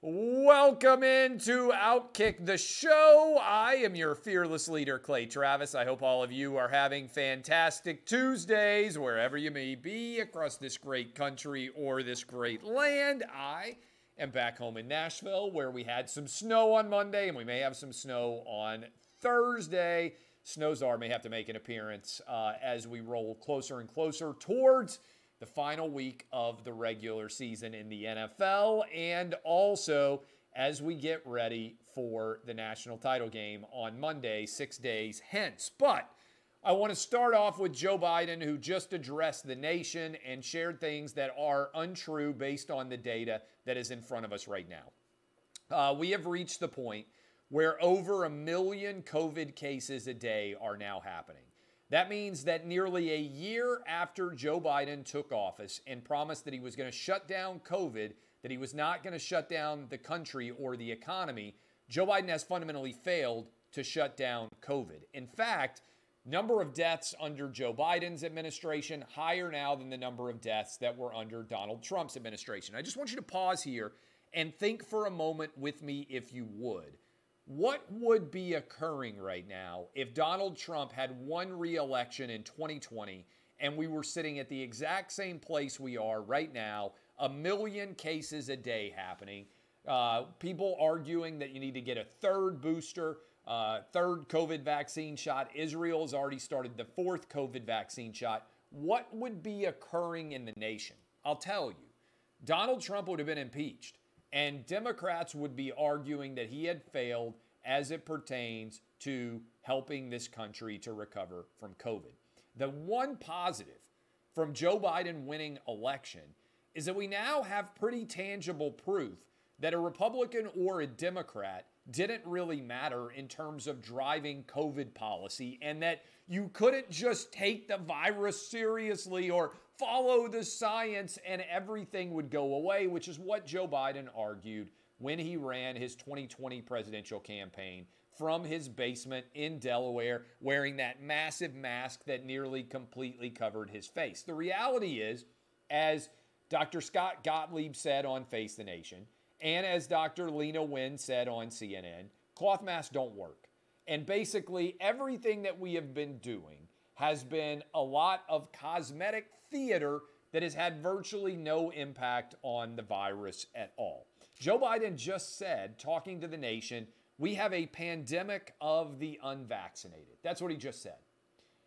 Welcome into Outkick the show. I am your fearless leader, Clay Travis. I hope all of you are having fantastic Tuesdays wherever you may be across this great country or this great land. I am back home in Nashville where we had some snow on Monday and we may have some snow on Thursday. Snow Czar may have to make an appearance uh, as we roll closer and closer towards the final week of the regular season in the NFL, and also as we get ready for the national title game on Monday, six days hence. But I want to start off with Joe Biden, who just addressed the nation and shared things that are untrue based on the data that is in front of us right now. Uh, we have reached the point where over a million COVID cases a day are now happening. That means that nearly a year after Joe Biden took office and promised that he was going to shut down COVID, that he was not going to shut down the country or the economy, Joe Biden has fundamentally failed to shut down COVID. In fact, number of deaths under Joe Biden's administration higher now than the number of deaths that were under Donald Trump's administration. I just want you to pause here and think for a moment with me if you would. What would be occurring right now if Donald Trump had won re election in 2020 and we were sitting at the exact same place we are right now, a million cases a day happening? Uh, people arguing that you need to get a third booster, uh, third COVID vaccine shot. Israel has already started the fourth COVID vaccine shot. What would be occurring in the nation? I'll tell you. Donald Trump would have been impeached. And Democrats would be arguing that he had failed as it pertains to helping this country to recover from COVID. The one positive from Joe Biden winning election is that we now have pretty tangible proof that a Republican or a Democrat didn't really matter in terms of driving COVID policy and that you couldn't just take the virus seriously or follow the science and everything would go away, which is what Joe Biden argued when he ran his 2020 presidential campaign from his basement in Delaware, wearing that massive mask that nearly completely covered his face. The reality is, as Dr. Scott Gottlieb said on Face the Nation, and as Dr. Leana Wen said on CNN, cloth masks don't work. And basically, everything that we have been doing has been a lot of cosmetic theater that has had virtually no impact on the virus at all. Joe Biden just said, talking to the nation, we have a pandemic of the unvaccinated. That's what he just said.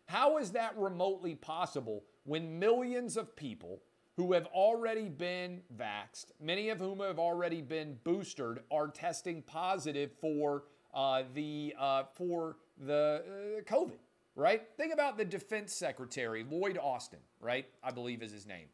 How is that remotely possible when millions of people who have already been vaxxed, many of whom have already been boosted, are testing positive for uh, the uh, for the uh, COVID? Right? Think about the Defense Secretary Lloyd Austin. Right? I believe is his name.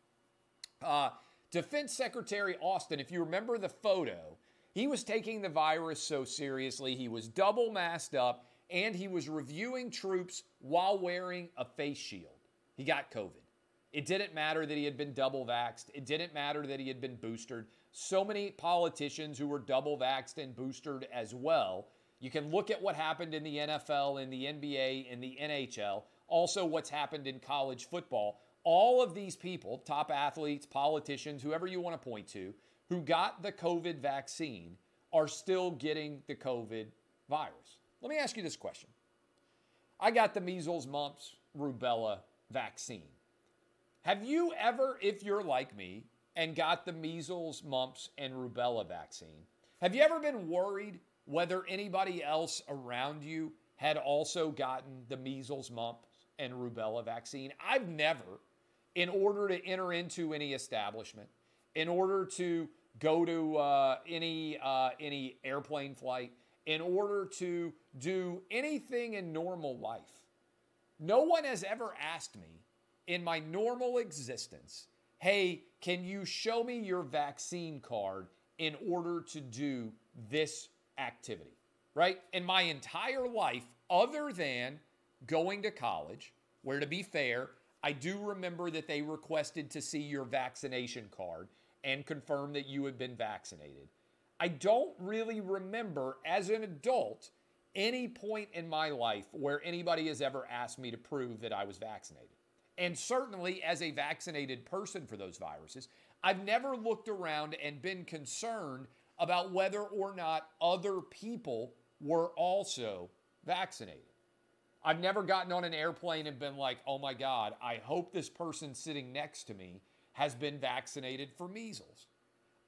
Uh, Defense Secretary Austin, if you remember the photo, he was taking the virus so seriously, he was double masked up, and he was reviewing troops while wearing a face shield. He got COVID. It didn't matter that he had been double vaxxed. It didn't matter that he had been boosted. So many politicians who were double vaxxed and boosted as well. You can look at what happened in the NFL, in the NBA, in the NHL, also what's happened in college football all of these people, top athletes, politicians, whoever you want to point to, who got the COVID vaccine are still getting the COVID virus. Let me ask you this question. I got the measles, mumps, rubella vaccine. Have you ever, if you're like me and got the measles, mumps, and rubella vaccine, have you ever been worried whether anybody else around you had also gotten the measles, mumps, and rubella vaccine? I've never in order to enter into any establishment, in order to go to uh, any uh, any airplane flight, in order to do anything in normal life. No one has ever asked me in my normal existence, "Hey, can you show me your vaccine card in order to do this activity?" Right? In my entire life, other than going to college, where to be fair, I do remember that they requested to see your vaccination card and confirm that you had been vaccinated. I don't really remember as an adult any point in my life where anybody has ever asked me to prove that I was vaccinated. And certainly, as a vaccinated person for those viruses, I've never looked around and been concerned about whether or not other people were also vaccinated. I've never gotten on an airplane and been like, oh my God, I hope this person sitting next to me has been vaccinated for measles.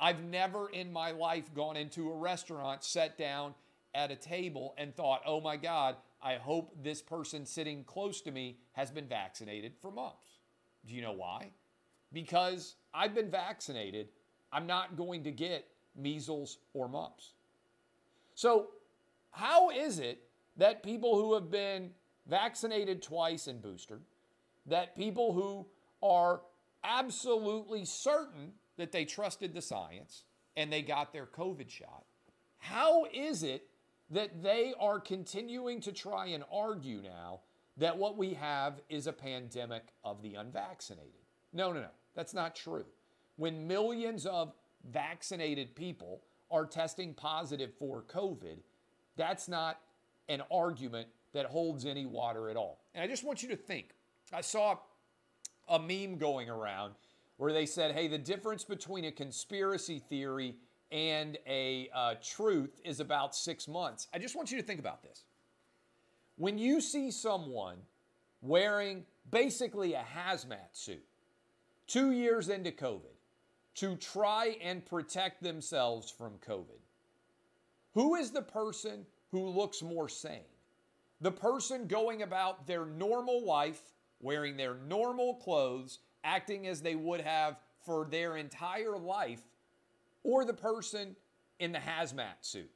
I've never in my life gone into a restaurant, sat down at a table, and thought, oh my God, I hope this person sitting close to me has been vaccinated for mumps. Do you know why? Because I've been vaccinated, I'm not going to get measles or mumps. So, how is it that people who have been vaccinated twice and boosted, that people who are absolutely certain that they trusted the science and they got their COVID shot, how is it that they are continuing to try and argue now that what we have is a pandemic of the unvaccinated? No, no, no. That's not true. When millions of vaccinated people are testing positive for COVID, that's not an argument that holds any water at all. And I just want you to think. I saw a meme going around where they said, hey, the difference between a conspiracy theory and a uh, truth is about six months. I just want you to think about this. When you see someone wearing basically a hazmat suit two years into COVID to try and protect themselves from COVID, who is the person who looks more sane? The person going about their normal life, wearing their normal clothes, acting as they would have for their entire life, or the person in the hazmat suit,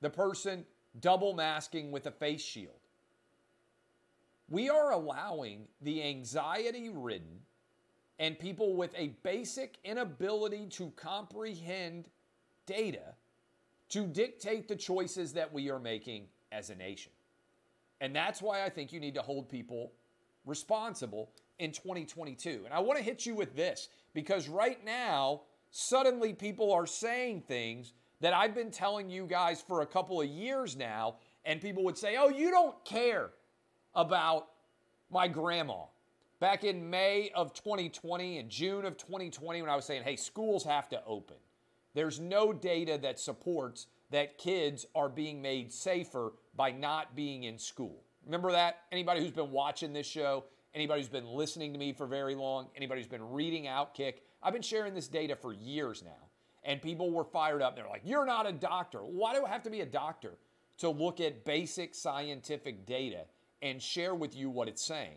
the person double masking with a face shield. We are allowing the anxiety ridden and people with a basic inability to comprehend data to dictate the choices that we are making as a nation. And that's why I think you need to hold people responsible in 2022. And I want to hit you with this because right now, suddenly people are saying things that I've been telling you guys for a couple of years now. And people would say, oh, you don't care about my grandma. Back in May of 2020 and June of 2020, when I was saying, hey, schools have to open, there's no data that supports that kids are being made safer by not being in school. Remember that? Anybody who's been watching this show, anybody who's been listening to me for very long, anybody who's been reading Outkick, I've been sharing this data for years now. And people were fired up. They're like, You're not a doctor. Why do I have to be a doctor to look at basic scientific data and share with you what it's saying?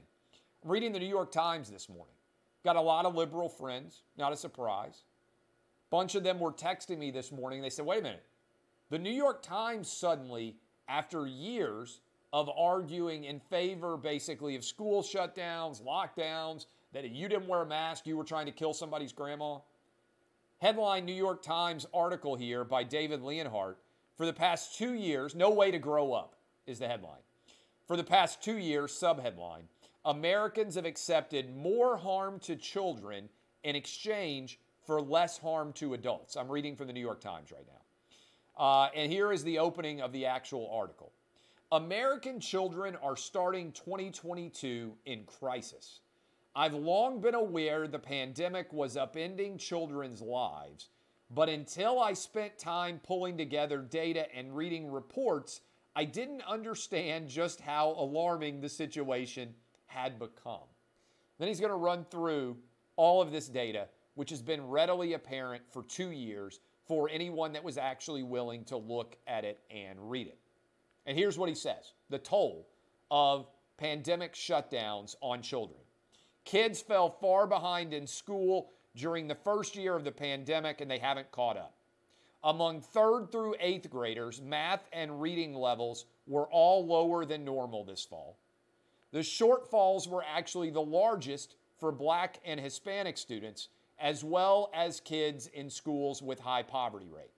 Reading the New York Times this morning. Got a lot of liberal friends, not a surprise. Bunch of them were texting me this morning. They said, Wait a minute. The New York Times suddenly after years of arguing in favor basically of school shutdowns, lockdowns, that if you didn't wear a mask, you were trying to kill somebody's grandma. Headline New York Times article here by David Leonhardt. For the past two years, no way to grow up is the headline. For the past two years, subheadline Americans have accepted more harm to children in exchange for less harm to adults. I'm reading from the New York Times right now. Uh, and here is the opening of the actual article American children are starting 2022 in crisis. I've long been aware the pandemic was upending children's lives, but until I spent time pulling together data and reading reports, I didn't understand just how alarming the situation had become. Then he's going to run through all of this data, which has been readily apparent for two years for anyone that was actually willing to look at it and read it. And here's what he says the toll of pandemic shutdowns on children. Kids fell far behind in school during the first year of the pandemic and they haven't caught up. Among third through eighth graders, math and reading levels were all lower than normal this fall. The shortfalls were actually the largest for black and Hispanic students, as well as kids in schools with high poverty rate.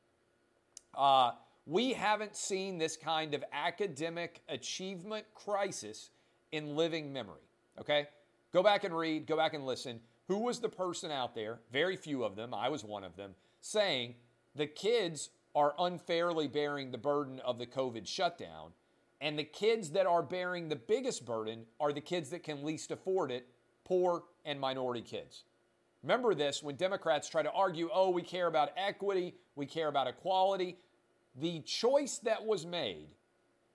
Uh, we haven't seen this kind of academic achievement crisis in living memory. Okay? Go back and read, go back and listen. Who was the person out there? Very few of them, I was one of them, saying the kids are unfairly bearing the burden of the COVID shutdown. And the kids that are bearing the biggest burden are the kids that can least afford it, poor and minority kids. Remember this when Democrats try to argue, oh, we care about equity, we care about equality. The choice that was made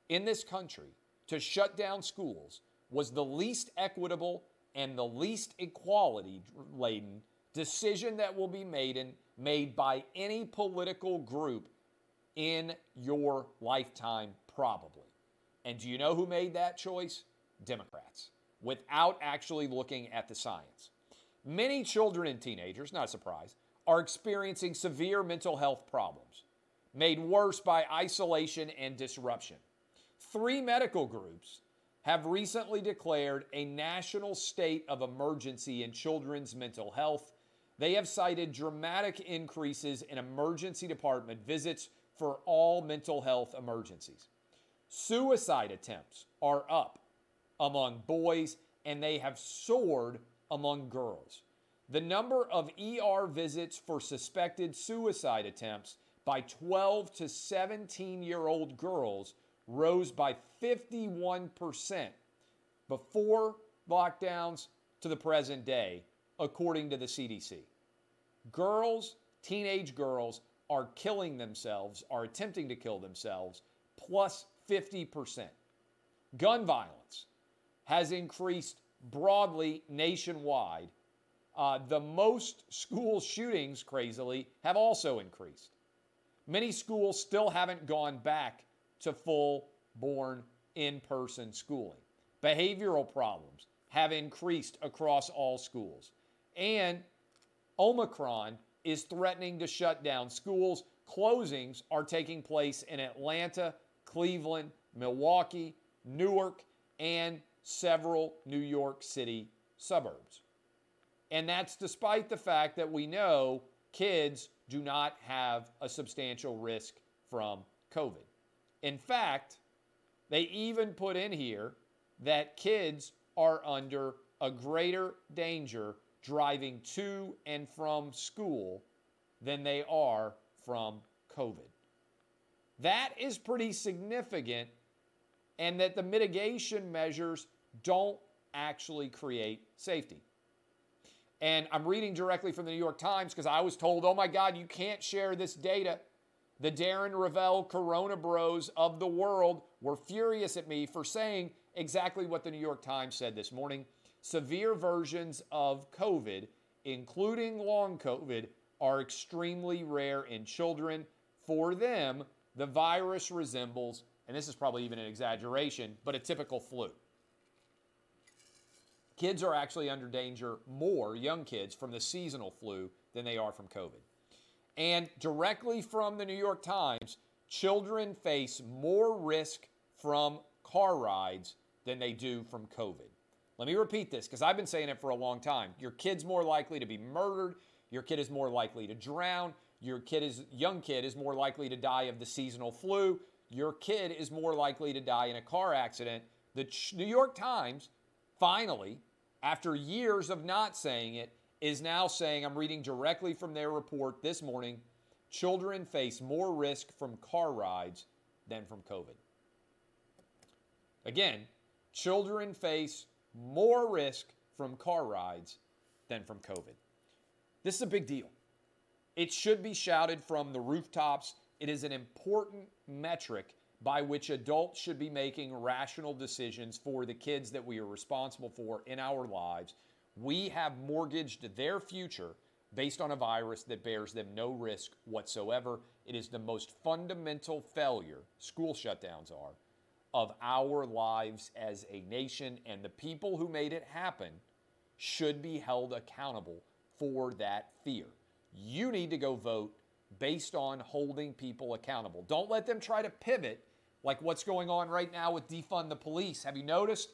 in this country to shut down schools was the least equitable and the least equality laden decision that will be made in, made by any political group in your lifetime, probably. And do you know who made that choice? Democrats, without actually looking at the science. Many children and teenagers, not a surprise, are experiencing severe mental health problems, made worse by isolation and disruption. Three medical groups have recently declared a national state of emergency in children's mental health. They have cited dramatic increases in emergency department visits for all mental health emergencies. Suicide attempts are up among boys and they have soared among girls. The number of ER visits for suspected suicide attempts by 12 to 17 year old girls rose by 51% before lockdowns to the present day, according to the CDC. Girls, teenage girls, are killing themselves, are attempting to kill themselves, plus 50%. Gun violence has increased broadly nationwide. Uh, the most school shootings, crazily, have also increased. Many schools still haven't gone back to full born in person schooling. Behavioral problems have increased across all schools. And Omicron is threatening to shut down schools. Closings are taking place in Atlanta, Cleveland, Milwaukee, Newark, and several New York City suburbs. And that's despite the fact that we know kids do not have a substantial risk from COVID. In fact, they even put in here that kids are under a greater danger driving to and from school than they are from COVID. That is pretty significant, and that the mitigation measures don't actually create safety. And I'm reading directly from the New York Times because I was told, oh my God, you can't share this data. The Darren Rovell Corona Bros of the world were furious at me for saying exactly what the New York Times said this morning. Severe versions of COVID, including long COVID, are extremely rare in children. For them, the virus resembles, and this is probably even an exaggeration, but a typical flu. Kids are actually under danger more, young kids, from the seasonal flu than they are from COVID. And directly from the New York Times, children face more risk from car rides than they do from COVID. Let me repeat this because I've been saying it for a long time. Your kid's more likely to be murdered, your kid is more likely to drown, your kid is young kid is more likely to die of the seasonal flu, your kid is more likely to die in a car accident. The New York Times finally, after years of not saying it, is now saying, I'm reading directly from their report this morning children face more risk from car rides than from COVID. Again, children face more risk from car rides than from COVID. This is a big deal. It should be shouted from the rooftops. It is an important metric by which adults should be making rational decisions for the kids that we are responsible for in our lives we have mortgaged their future based on a virus that bears them no risk whatsoever. It is the most fundamental failure, school shutdowns are, of our lives as a nation, and the people who made it happen should be held accountable for that fear. You need to go vote based on holding people accountable. Don't let them try to pivot like what's going on right now with defund the police. Have you noticed?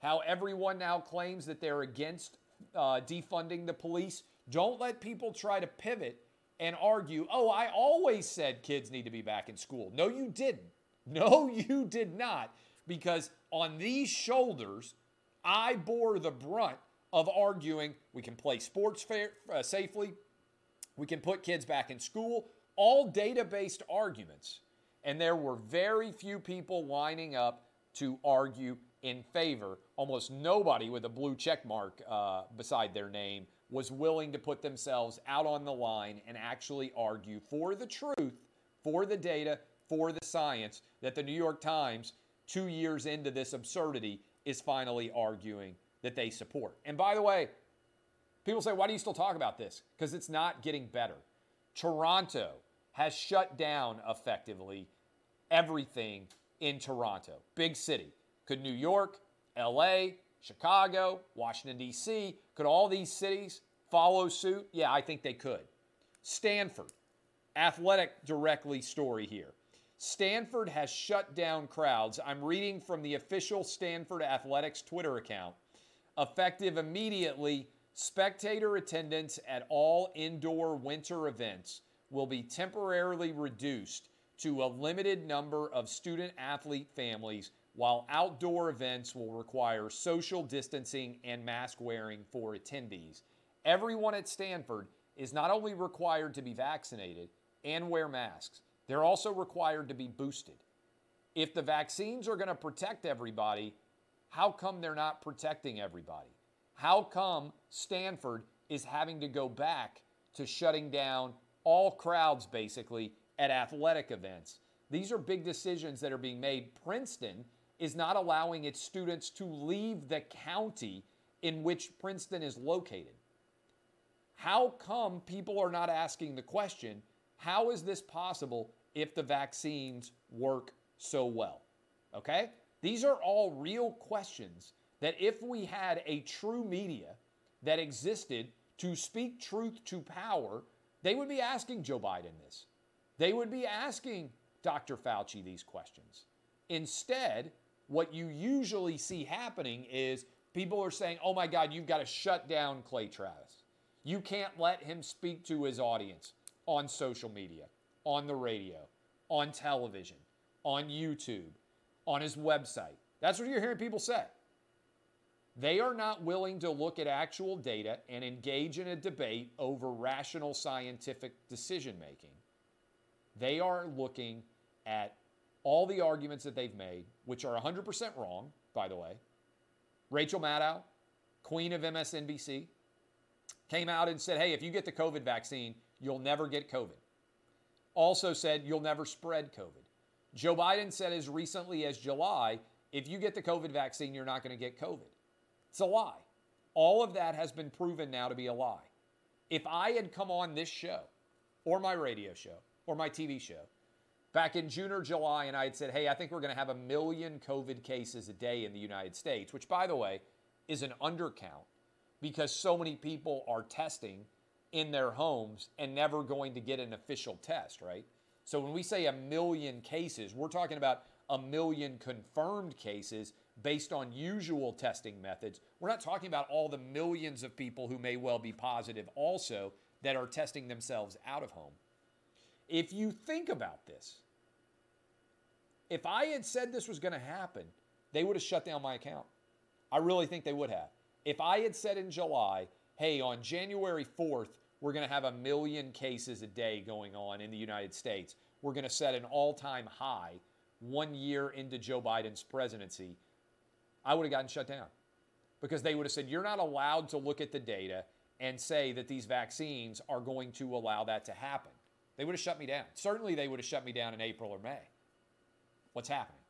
How everyone now claims that they're against uh, defunding the police. Don't let people try to pivot and argue, oh, I always said kids need to be back in school. No, you didn't. No, you did not. Because on these shoulders, I bore the brunt of arguing we can play sports fair, uh, safely, we can put kids back in school, all data based arguments. And there were very few people lining up to argue in favor. Almost nobody with a blue check mark uh, beside their name was willing to put themselves out on the line and actually argue for the truth, for the data, for the science that the New York Times, two years into this absurdity, is finally arguing that they support. And by the way, people say, why do you still talk about this? Because it's not getting better. Toronto has shut down effectively everything in Toronto, big city. Could New York, LA, Chicago, Washington, D.C., could all these cities follow suit? Yeah, I think they could. Stanford, athletic directly story here. Stanford has shut down crowds. I'm reading from the official Stanford Athletics Twitter account. Effective immediately, spectator attendance at all indoor winter events will be temporarily reduced to a limited number of student athlete families, while outdoor events will require social distancing and mask wearing for attendees. Everyone at Stanford is not only required to be vaccinated and wear masks, they're also required to be boosted. If the vaccines are going to protect everybody, how come they're not protecting everybody? How come Stanford is having to go back to shutting down all crowds basically at athletic events? These are big decisions that are being made. Princeton is not allowing its students to leave the county in which Princeton is located. How come people are not asking the question how is this possible if the vaccines work so well? Okay? These are all real questions that if we had a true media that existed to speak truth to power, they would be asking Joe Biden this. They would be asking Dr. Fauci these questions. Instead, what you usually see happening is people are saying, oh my God, you've got to shut down Clay Travis. You can't let him speak to his audience on social media, on the radio, on television, on YouTube, on his website. That's what you're hearing people say. They are not willing to look at actual data and engage in a debate over rational scientific decision making. They are looking at all the arguments that they've made, which are 100% wrong, by the way. Rachel Maddow, queen of MSNBC, came out and said, hey, if you get the COVID vaccine, you'll never get COVID. Also said, you'll never spread COVID. Joe Biden said as recently as July, if you get the COVID vaccine, you're not going to get COVID. It's a lie. All of that has been proven now to be a lie. If I had come on this show, or my radio show, or my TV show, back in June or July, and I had said, hey, I think we're going to have a million COVID cases a day in the United States, which, by the way, is an undercount because so many people are testing in their homes and never going to get an official test, right? So when we say a million cases, we're talking about a million confirmed cases based on usual testing methods. We're not talking about all the millions of people who may well be positive also that are testing themselves out of home. If you think about this, if I had said this was going to happen, they would have shut down my account. I really think they would have. If I had said in July, hey, on January 4th, we're going to have a million cases a day going on in the United States, we're going to set an all time high one year into Joe Biden's presidency, I would have gotten shut down because they would have said, you're not allowed to look at the data and say that these vaccines are going to allow that to happen. They would have shut me down. Certainly, they would have shut me down in April or May. What's happening?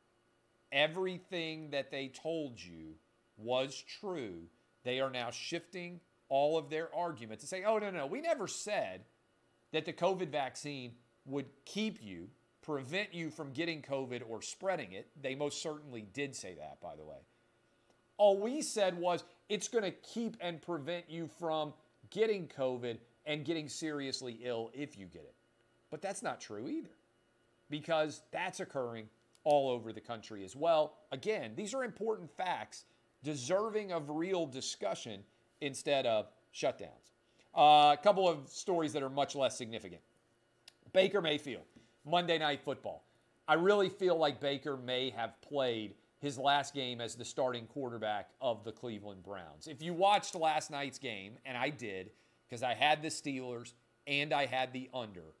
Everything that they told you was true. They are now shifting all of their arguments and say, oh, no, no, we never said that the COVID vaccine would keep you prevent you from getting COVID or spreading it. They most certainly did say that, by the way. All we said was it's going to keep and prevent you from getting COVID and getting seriously ill if you get it. But that's not true either because that's occurring all over the country as well. Again, these are important facts deserving of real discussion instead of shutdowns. Uh, a couple of stories that are much less significant. Baker Mayfield Monday Night Football. I really feel like Baker may have played his last game as the starting quarterback of the Cleveland Browns. If you watched last night's game, and I did, because I had the Steelers and I had the under,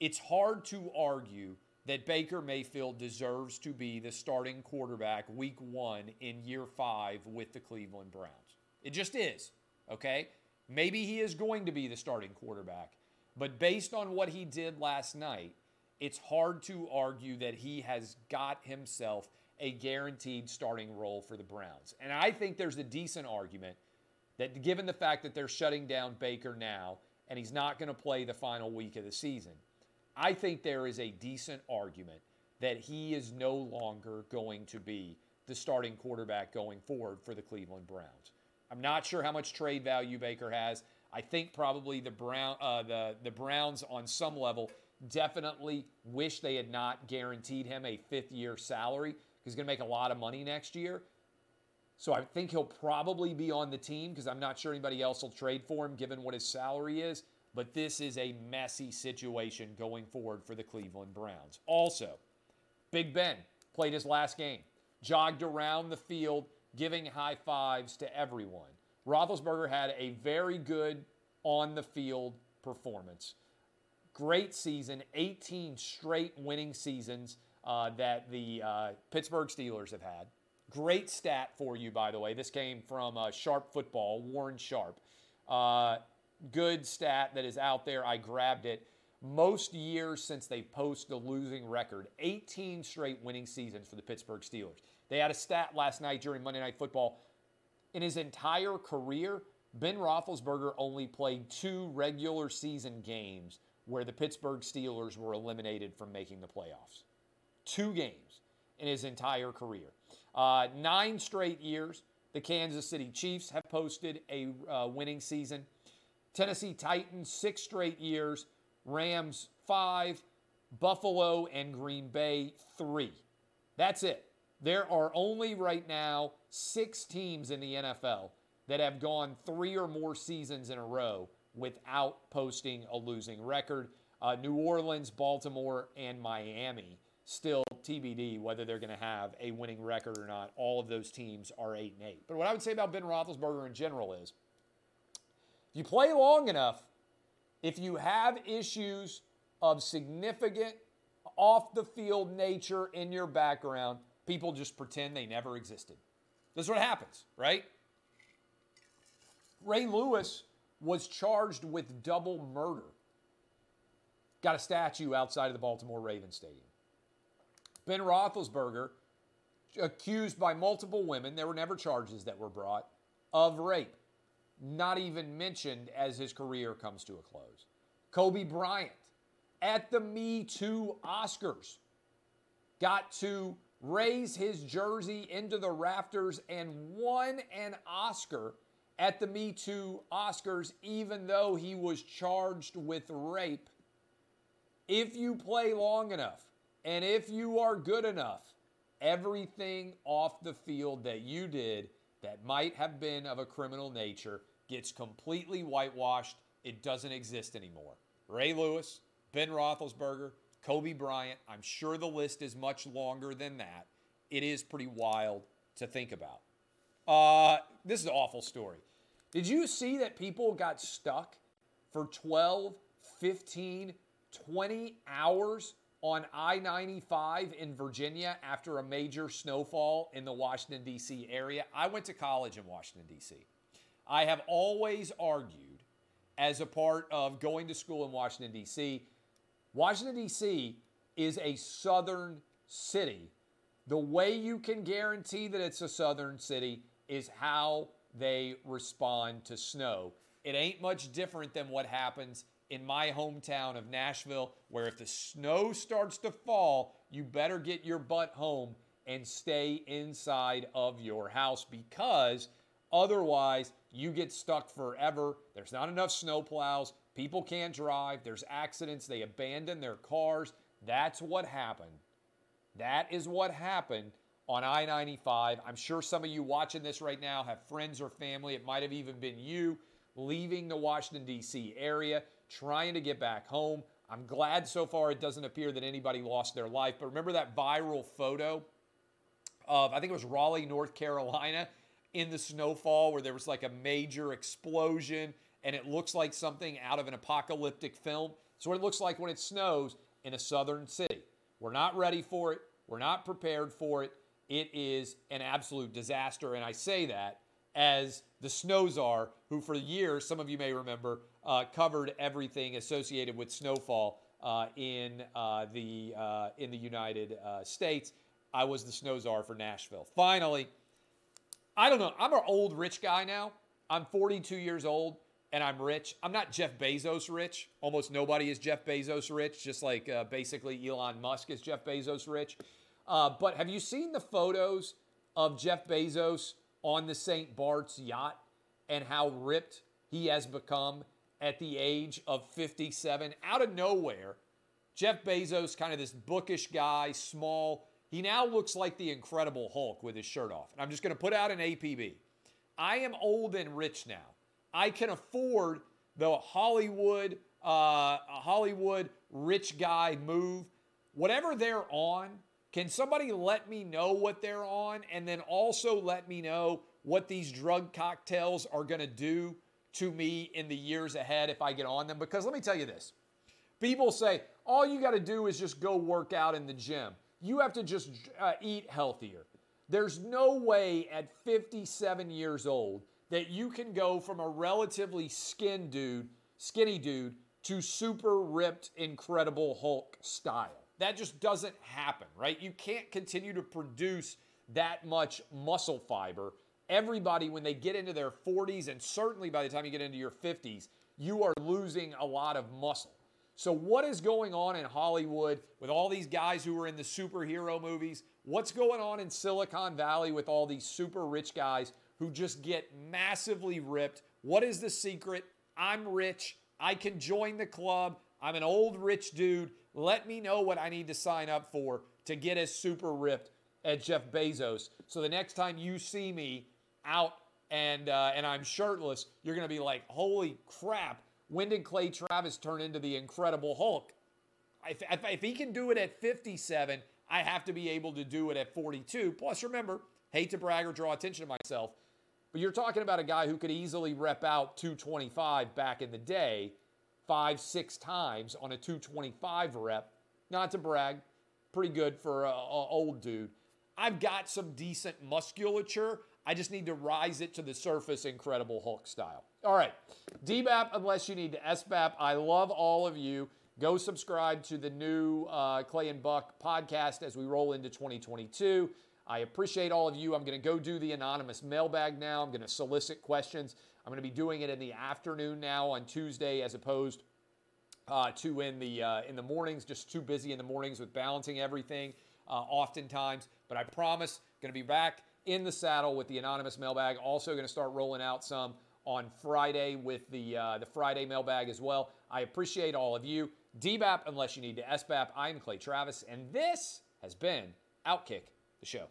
it's hard to argue that Baker Mayfield deserves to be the starting quarterback week one in year five with the Cleveland Browns. It just is, okay? Maybe he is going to be the starting quarterback. But based on what he did last night, it's hard to argue that he has got himself a guaranteed starting role for the Browns. And I think there's a decent argument that given the fact that they're shutting down Baker now and he's not going to play the final week of the season, I think there is a decent argument that he is no longer going to be the starting quarterback going forward for the Cleveland Browns. I'm not sure how much trade value Baker has. I think probably the Brown uh, the the Browns on some level definitely wish they had not guaranteed him a fifth year salary. Because he's going to make a lot of money next year. So I think he'll probably be on the team because I'm not sure anybody else will trade for him given what his salary is. But this is a messy situation going forward for the Cleveland Browns. Also, Big Ben played his last game, jogged around the field, giving high fives to everyone. Roethlisberger had a very good on the field performance. Great season, 18 straight winning seasons uh, that the uh, Pittsburgh Steelers have had. Great stat for you, by the way. This came from uh, Sharp Football, Warren Sharp. Good stat that is out there. I grabbed it. Most years since they post the losing record, 18 straight winning seasons for the Pittsburgh Steelers. They had a stat last night during Monday Night Football. In his entire career, Ben Roethlisberger only played two regular season games where the Pittsburgh Steelers were eliminated from making the playoffs. Two games in his entire career. Uh, nine straight years, the Kansas City Chiefs have posted a uh, winning season. Tennessee Titans, six straight years. Rams, five. Buffalo and Green Bay, three. That's it. There are only right now six teams in the NFL that have gone three or more seasons in a row without posting a losing record. Uh, New Orleans, Baltimore, and Miami still TBD whether they're going to have a winning record or not. All of those teams are eight and eight. But what I would say about Ben Roethlisberger in general is, you play long enough, if you have issues of significant off the field nature in your background, people just pretend they never existed. This is what happens, right? Ray Lewis was charged with double murder. Got a statue outside of the Baltimore Ravens Stadium. Ben Roethlisberger, accused by multiple women, there were never charges that were brought, of rape. Not even mentioned as his career comes to a close. Kobe Bryant, at the Me Too Oscars, got to raise his jersey into the rafters and won an Oscar at the Me Too Oscars, even though he was charged with rape. If you play long enough and if you are good enough, everything off the field that you did that might have been of a criminal nature gets completely whitewashed. It doesn't exist anymore. Ray Lewis, Ben Roethlisberger, Kobe Bryant. I'm sure the list is much longer than that. It is pretty wild to think about. Uh, this is an awful story. Did you see that people got stuck for 12, 15, 20 hours on I 95 in Virginia after a major snowfall in the Washington, D.C. area? I went to college in Washington, D.C. I have always argued, as a part of going to school in Washington, D.C., Washington, D.C. is a southern city. The way you can guarantee that it's a southern city is how they respond to snow. It ain't much different than what happens in my hometown of Nashville, where if the snow starts to fall, you better get your butt home and stay inside of your house because otherwise you get stuck forever. There's not enough snow plows. People can't drive. There's accidents. They abandon their cars. That's what happened. That is what happened on I 95. I'm sure some of you watching this right now have friends or family. It might have even been you leaving the Washington, D.C. area, trying to get back home. I'm glad so far it doesn't appear that anybody lost their life. But remember that viral photo of, I think it was Raleigh, North Carolina, in the snowfall where there was like a major explosion and it looks like something out of an apocalyptic film. It's what it looks like when it snows in a southern city. We're not ready for it. We're not prepared for it. It is an absolute disaster. And I say that as the Snow Czar, who for years, some of you may remember, uh, covered everything associated with snowfall uh, in uh, the uh, in the United uh, States. I was the Snow Czar for Nashville. Finally, I don't know. I'm an old rich guy now. I'm 42 years old and I'm rich. I'm not Jeff Bezos rich. Almost nobody is Jeff Bezos rich, just like uh, basically Elon Musk is Jeff Bezos rich. Uh, but have you seen the photos of Jeff Bezos on the St. Bart's yacht and how ripped he has become at the age of 57? Out of nowhere, Jeff Bezos, kind of this bookish guy, small, he now looks like the Incredible Hulk with his shirt off. And I'm just going to put out an APB. I am old and rich now. I can afford the Hollywood, uh, Hollywood rich guy move. Whatever they're on, can somebody let me know what they're on and then also let me know what these drug cocktails are going to do to me in the years ahead if I get on them? Because let me tell you this people say, all you got to do is just go work out in the gym. You have to just uh, eat healthier. There's no way at 57 years old that you can go from a relatively skin dude, skinny dude to super ripped, incredible Hulk style. That just doesn't happen, right? You can't continue to produce that much muscle fiber. Everybody, when they get into their 40s, and certainly by the time you get into your 50s, you are losing a lot of muscle. So, what is going on in Hollywood with all these guys who are in the superhero movies? What's going on in Silicon Valley with all these super rich guys who just get massively ripped? What is the secret? I'm rich. I can join the club. I'm an old rich dude. Let me know what I need to sign up for to get as super ripped as Jeff Bezos. So the next time you see me out and uh, and I'm shirtless, you're gonna be like, "Holy crap! When did Clay Travis turn into the Incredible Hulk?" If, if, if he can do it at 57, I have to be able to do it at 42. Plus, remember, hate to brag or draw attention to myself, but you're talking about a guy who could easily rep out 225 back in the day five, six times on a 225 rep. Not to brag, pretty good for an old dude. I've got some decent musculature. I just need to rise it to the surface, incredible Hulk style. All right, DBAP, unless you need to SBAP. I love all of you. Go subscribe to the new uh, Clay and Buck podcast as we roll into 2022. I appreciate all of you. I'm going to go do the anonymous mailbag now. I'm going to solicit questions. I'm going to be doing it in the afternoon now on Tuesday as opposed uh, to in the uh, in the mornings. Just too busy in the mornings with balancing everything, uh, oftentimes. But I promise, going to be back in the saddle with the anonymous mailbag. Also, going to start rolling out some on Friday with the uh, the Friday mailbag as well. I appreciate all of you. DBAP, unless you need to SBAP. I'm Clay Travis, and this has been Outkick the show.